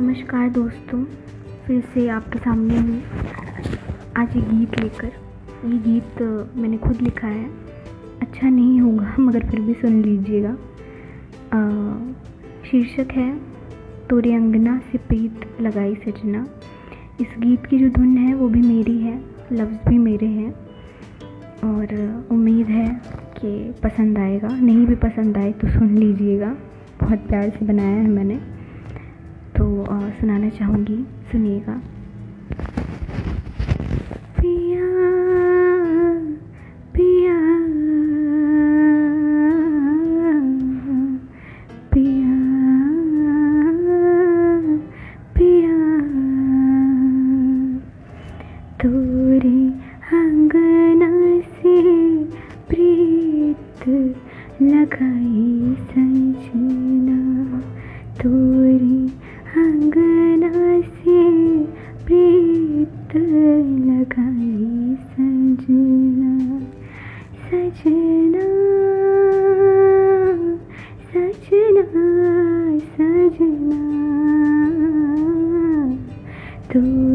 नमस्कार दोस्तों, फिर से आपके सामने हूँ। आज ये गीत लेकर। ये गीत मैंने खुद लिखा है। अच्छा नहीं होगा, मगर फिर भी सुन लीजिएगा। शीर्षक है तोरे अंगना से प्रीत लगाई सजना। इस गीत की जो धुन है, वो भी मेरी है, लफ्ज़ भी मेरे हैं। और उम्मीद है कि पसंद आएगा। नहीं भी पसंद आए तो सुन लीजिएगा। बहुत प्यार से बनाया है मैंने। सुनाना चाहूँगी। सुनिएगा। पिया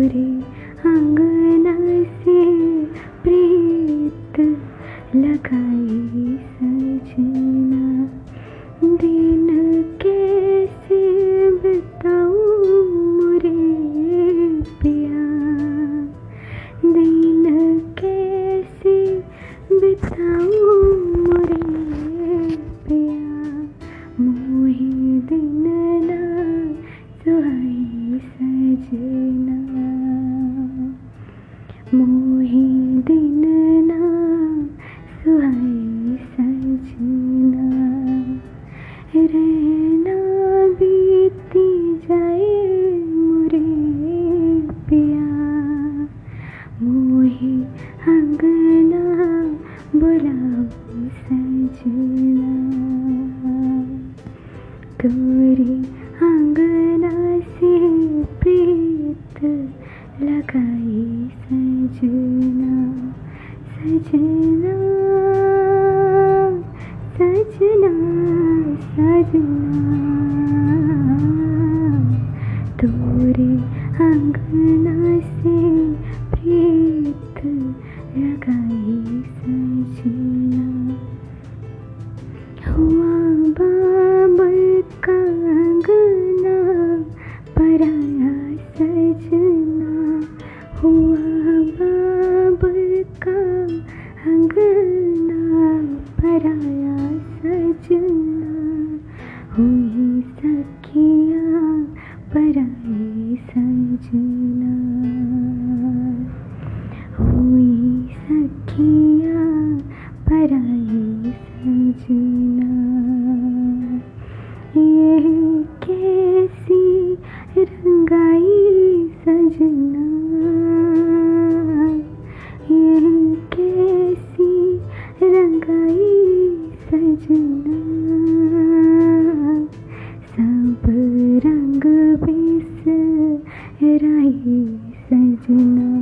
तोरे अंगना से प्रीत लगाई सजना। दिन मोहे दिन ना सुहाई सजना। रहना बीती जाए मुरे पिया मोहे सजना। तोरे अंगना से प्रीत लगाई सजना सजना सजना सजना। हुई सखिया पराई सजना। हुई सखिया पराई सजना। ये राई सजना।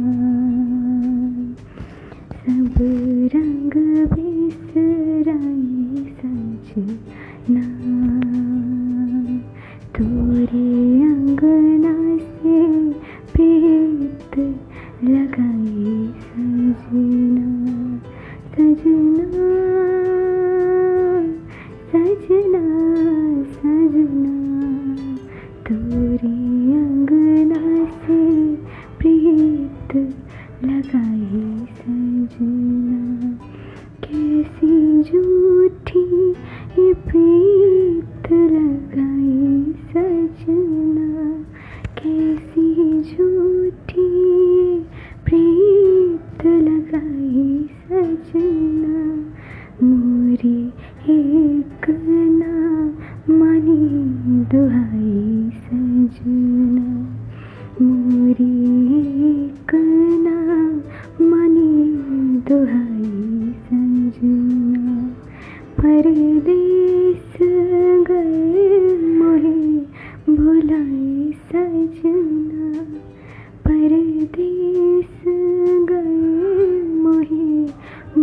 सजना कैसी झूठी ये प्रीत लगाई सजना। कैसी झूठी प्रीत लगाई सजना। मोरी एक ना मानी दुहाई सजना। मोरी एक दुहाई संजना परदेश गए मोहे भुलाए सजना परदेश गए मोहे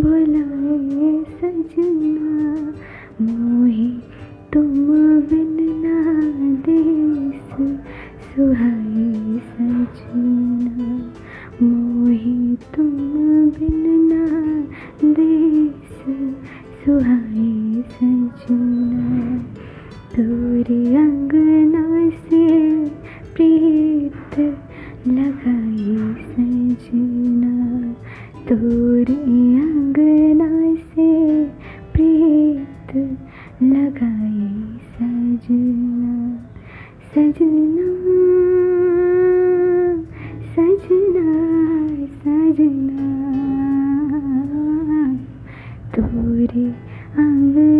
भुलाए सजना मोहे तुम बिन ना देस सुहाए सजना, मोहे तुम बिन तोरे अंगना से प्रीत लगाई सजना तोरे अंगना से प्रीत सजना सजना सजना। तोरे अंगना